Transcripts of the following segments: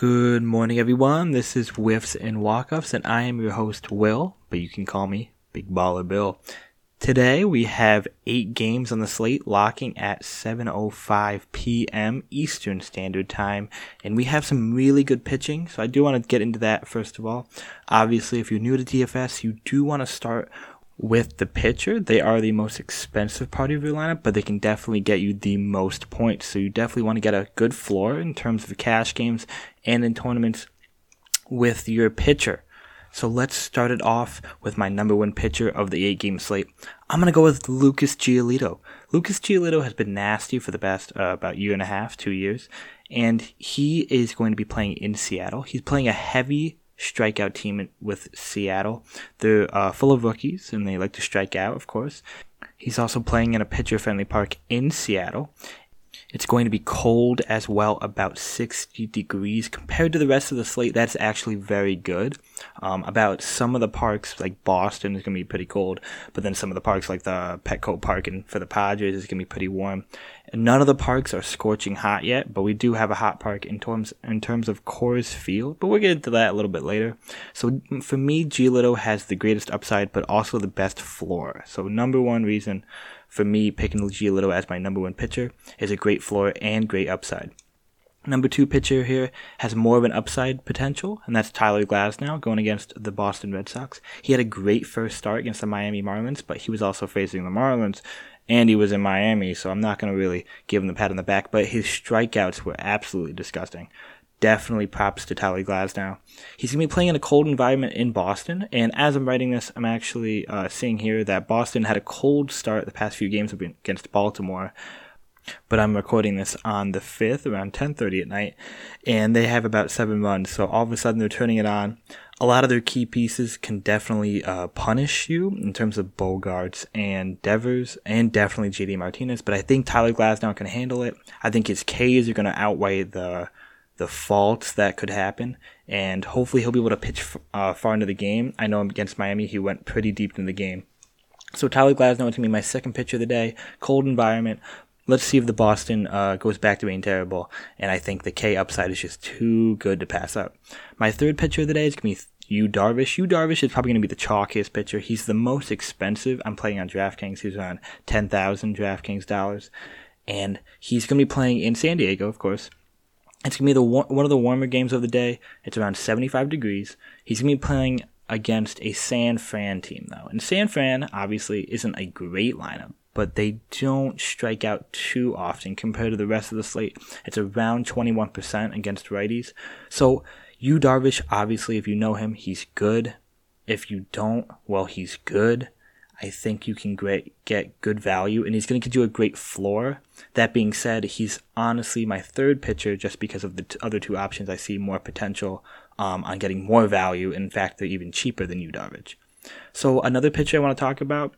Good morning, everyone. This is Whiffs and Walkoffs, and I am your host, Will, but you can call me Big Baller Bill. Today we have eight games on the slate, locking at 7:05 p.m. Eastern Standard Time, and we have some really good pitching. So I do want to get into that first of all. Obviously, if you're new to DFS, you do want to start with the pitcher. They are the most expensive part of your lineup, but they can definitely get you the most points. So you definitely want to get a good floor in terms of cash games and in tournaments with your pitcher. So let's start it off with my number one pitcher of the eight game slate. I'm to go with Lucas Giolito. Lucas Giolito has been nasty for the past uh, about year and a half, two years, and he is going to be playing in Seattle. He's playing a heavy strikeout team with Seattle. They're uh, full of rookies and they like to strike out, of course. He's also playing in a pitcher friendly park in Seattle. It's going to be cold as well, about 60 degrees. Compared to the rest of the slate, that's actually very good. Um, about some of the parks, like Boston, is going to be pretty cold, but then some of the parks, like the Petco Park and for the Padres, is going to be pretty warm. And None of the parks are scorching hot yet, but we do have a hot park in terms in terms of Coors Field. But we'll get into that a little bit later. So for me, Giolito has the greatest upside, but also the best floor. So number one reason for me picking Giolito as my number one pitcher is a great floor and great upside. Number two pitcher here has more of an upside potential, and that's Tyler Glasnow going against the Boston Red Sox. He had a great first start against the Miami Marlins, but he was also facing the Marlins, and he was in Miami, so I'm not going to really give him the pat on the back, but his strikeouts were absolutely disgusting. Definitely props to Tyler Glasnow. He's going to be playing in a cold environment in Boston, and as I'm writing this, I'm actually uh, seeing here that Boston had a cold start the past few games against Baltimore, but I'm recording this on the 5th around 10:30 at night and they have about 7 runs so all of a sudden they're turning it on a lot of their key pieces can definitely uh, punish you in terms of Bogaerts and Devers and definitely JD Martinez. But I think Tyler Glasnow can handle it. I think his Ks are going to outweigh the the faults that could happen, and hopefully he'll be able to pitch uh, far into the game. I know against Miami he went pretty deep in the game. So Tyler Glasnow to be my second pitch of the day. Cold environment. Let's see if the Boston uh, goes back to being terrible. And I think the K upside is just too good to pass up. My third pitcher of the day is going to be Yu Darvish. Yu Darvish is probably going to be the chalkiest pitcher. He's the most expensive. I'm playing on DraftKings. He's around 10,000 DraftKings dollars. And he's going to be playing in San Diego, of course. It's going to be the one of the warmer games of the day. It's around 75 degrees. He's going to be playing against a San Fran team, though. And San Fran, obviously, isn't a great lineup, but they don't strike out too often compared to the rest of the slate. It's around 21% against righties. So Yu Darvish, obviously, if you know him, he's good. If you don't, well, he's good. I think you can get good value, and he's going to give you a great floor. That being said, he's honestly my third pitcher just because of the t- other two options. I see more potential um, on getting more value. In fact, they're even cheaper than Yu Darvish. So another pitcher I want to talk about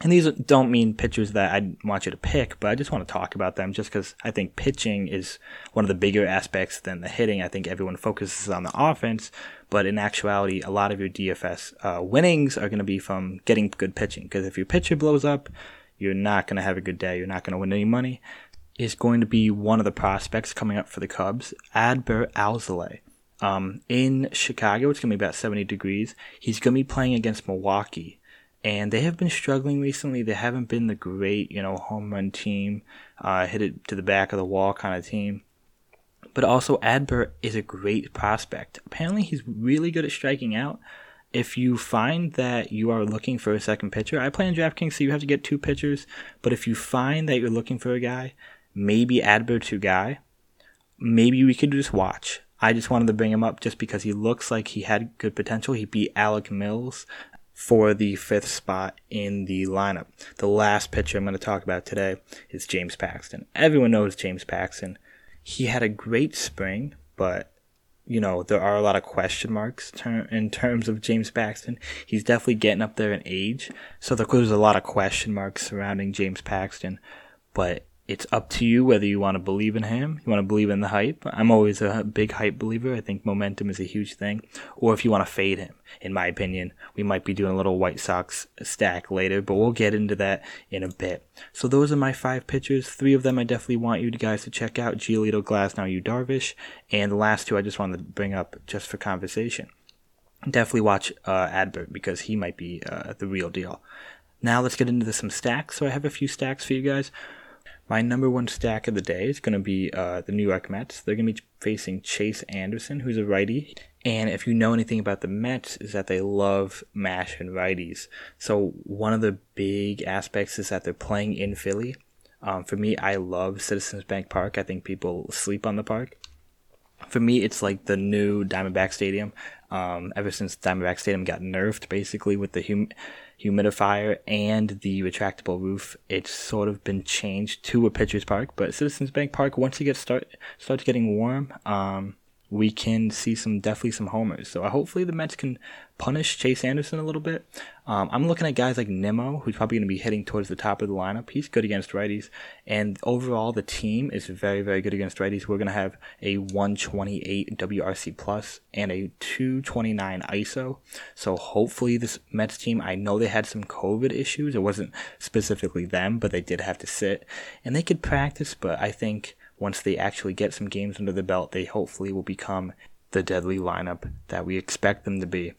and these don't mean pitchers that I want you to pick, but I just want to talk about them just because I think pitching is one of the bigger aspects than the hitting. I think everyone focuses on the offense, but in actuality, a lot of your DFS uh, winnings are going to be from getting good pitching. Because if your pitcher blows up, you're not going to have a good day. You're not going to win any money. Is going to be one of the prospects coming up for the Cubs, Adbert Alzolay. Um, in Chicago, it's going to be about 70 degrees. He's going to be playing against Milwaukee and they have been struggling recently. They haven't been the great, you know, home run team, uh, hit it to the back of the wall kind of team. But also, Adbert is a great prospect. Apparently, he's really good at striking out. If you find that you are looking for a second pitcher, I play in DraftKings, so you have to get two pitchers. But if you find that you're looking for a guy, maybe Adbert's your guy. Maybe we could just watch. I just wanted to bring him up just because he looks like he had good potential. He beat Alec Mills for the fifth spot in the lineup. The last pitcher I'm going to talk about today is James Paxton. Everyone knows James Paxton. He had a great spring, but you know there are a lot of question marks ter- in terms of James Paxton. He's definitely getting up there in age, so there's a lot of question marks surrounding James Paxton. But it's up to you whether you want to believe in him, you want to believe in the hype. I'm always a big hype believer. I think momentum is a huge thing. Or if you want to fade him, in my opinion, we might be doing a little White Sox stack later, but we'll get into that in a bit. So those are my five pitchers. Three of them I definitely want you guys to check out: Giolito, Glasnow, Yu Darvish, and the last two I just wanted to bring up just for conversation. Definitely watch uh, Adbert because he might be uh, the real deal. Now let's get into some stacks. So I have a few stacks for you guys. My number one stack of the day is going to be uh, the New York Mets. They're going to be facing Chase Anderson, who's a righty. And if you know anything about the Mets, is that they love mash and righties. So one of the big aspects is that they're playing in Philly. Um, for me, I love Citizens Bank Park. I think people sleep on the park. For me, it's like the new Diamondback Stadium. Um, ever since Diamondback Stadium got nerfed, basically with the hum- humidifier and the retractable roof, it's sort of been changed to a pitcher's park. But Citizens Bank Park, once it gets start starts getting warm, um, we can see some definitely some homers. So hopefully the Mets can punish Chase Anderson a little bit. Um, I'm looking at guys like Nimmo, who's probably going to be hitting towards the top of the lineup. He's good against righties, and overall the team is very very good against righties. We're going to have a 128 WRC plus and a 229 ISO. So hopefully this Mets team, I know they had some COVID issues. It wasn't specifically them, but they did have to sit, and they could practice. But I think once they actually get some games under the belt, they hopefully will become the deadly lineup that we expect them to be.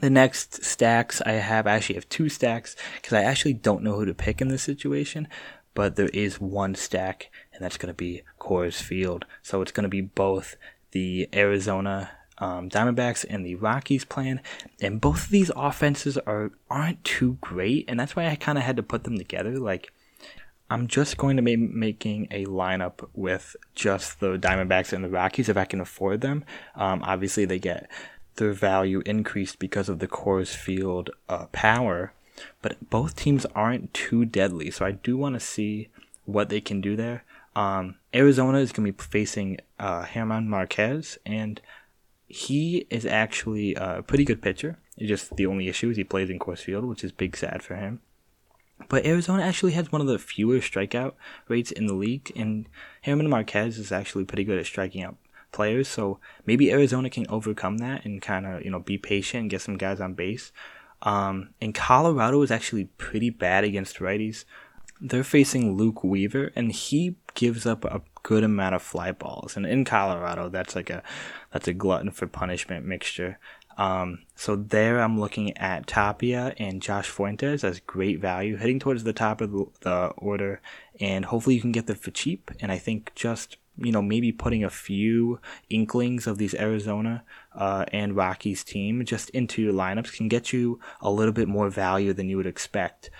The next stacks I have, I actually have two stacks because I actually don't know who to pick in this situation, but there is one stack, and that's going to be Coors Field. So it's going to be both the Arizona um, Diamondbacks and the Rockies plan, and both of these offenses are aren't too great, and that's why I kind of had to put them together. Like I'm just going to be making a lineup with just the Diamondbacks and the Rockies if I can afford them. Um, obviously, they get their value increased because of the Coors Field uh, power, but both teams aren't too deadly. So I do want to see what they can do there. Um, Arizona is going to be facing uh, German Marquez, and he is actually a pretty good pitcher. It's just the only issue is he plays in Coors Field, which is big sad for him. But Arizona actually has one of the fewer strikeout rates in the league, and German Marquez is actually pretty good at striking out players. So maybe Arizona can overcome that and kind of you know be patient and get some guys on base. Um, and Colorado is actually pretty bad against righties. They're facing Luke Weaver, and he gives up a good amount of fly balls. And in Colorado, that's like a that's a glutton for punishment mixture. Um, so there I'm looking at Tapia and Josh Fuentes as great value, heading towards the top of the order, and hopefully you can get them for cheap. And I think just you know maybe putting a few inklings of these Arizona uh, and Rockies team just into your lineups can get you a little bit more value than you would expect.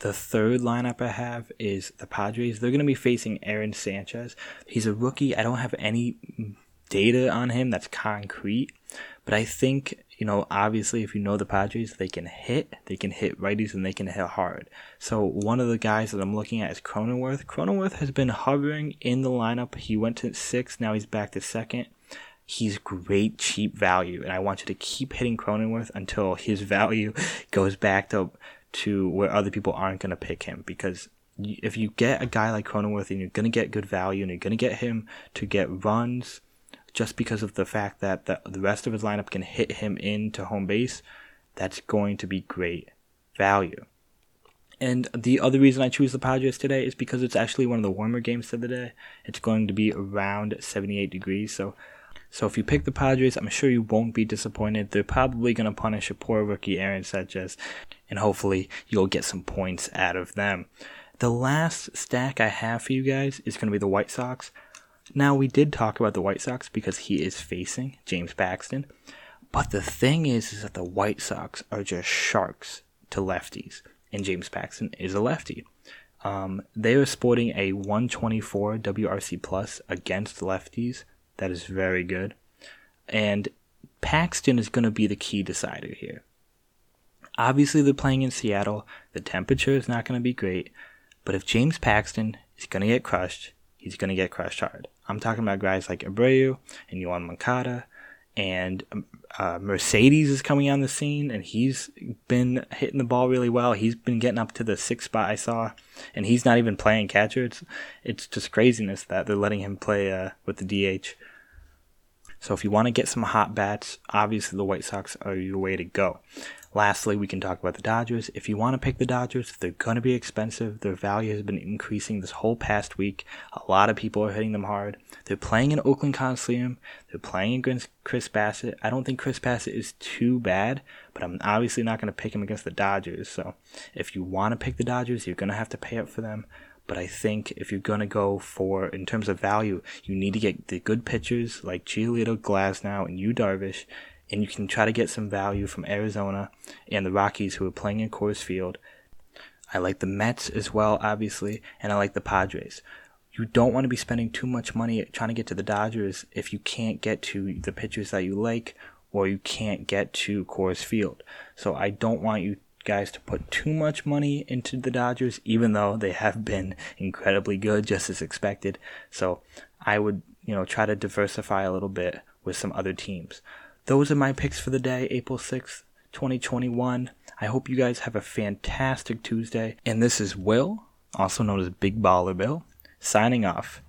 The third lineup I have is the Padres. They're going to be facing Aaron Sanchez. He's a rookie. I don't have any data on him that's concrete. But I think, you know, obviously, if you know the Padres, they can hit, they can hit righties, and they can hit hard. So one of the guys that I'm looking at is Cronenworth. Cronenworth has been hovering in the lineup. He went to six, now he's back to second. He's great cheap value, and I want you to keep hitting Cronenworth until his value goes back to to where other people aren't going to pick him because if you get a guy like Cronenworth and you're going to get good value and you're going to get him to get runs just because of the fact that the, the rest of his lineup can hit him into home base, that's going to be great value. And the other reason I choose the Padres today is because it's actually one of the warmer games of the day. It's going to be around 78 degrees. So, so if you pick the Padres, I'm sure you won't be disappointed. They're probably going to punish a poor rookie Aaron Sanchez, and hopefully you'll get some points out of them. The last stack I have for you guys is going to be the White Sox. Now, we did talk about the White Sox because he is facing James Paxton. But the thing is, is that the White Sox are just sharks to lefties, and James Paxton is a lefty. Um, they are sporting a 124 WRC plus against lefties. That is very good. And Paxton is going to be the key decider here. Obviously, they're playing in Seattle. The temperature is not going to be great. But if James Paxton is going to get crushed, he's going to get crushed hard. I'm talking about guys like Abreu and Yoan Moncada and uh, Mercedes is coming on the scene, and he's been hitting the ball really well. He's been getting up to the sixth spot I saw, and he's not even playing catcher. It's it's just craziness that they're letting him play uh, with the DH. So if you want to get some hot bats, obviously the White Sox are your way to go. Lastly, we can talk about the Dodgers. If you want to pick the Dodgers, they're going to be expensive. Their value has been increasing this whole past week. A lot of people are hitting them hard. They're playing in Oakland Coliseum. They're playing against Chris Bassitt. I don't think Chris Bassitt is too bad, but I'm obviously not going to pick him against the Dodgers. So if you want to pick the Dodgers, you're going to have to pay up for them. But I think if you're going to go for, in terms of value, you need to get the good pitchers like Giolito, Glasnow, and Yu Darvish and you can try to get some value from Arizona and the Rockies who are playing in Coors Field. I like the Mets as well, obviously, and I like the Padres. You don't want to be spending too much money trying to get to the Dodgers if you can't get to the pitchers that you like or you can't get to Coors Field. So I don't want you guys to put too much money into the Dodgers, even though they have been incredibly good, just as expected. So I would, you know, try to diversify a little bit with some other teams those are my picks for the day, April 6th, 2021. I hope you guys have a fantastic Tuesday. And this is Will, also known as Big Baller Bill, signing off.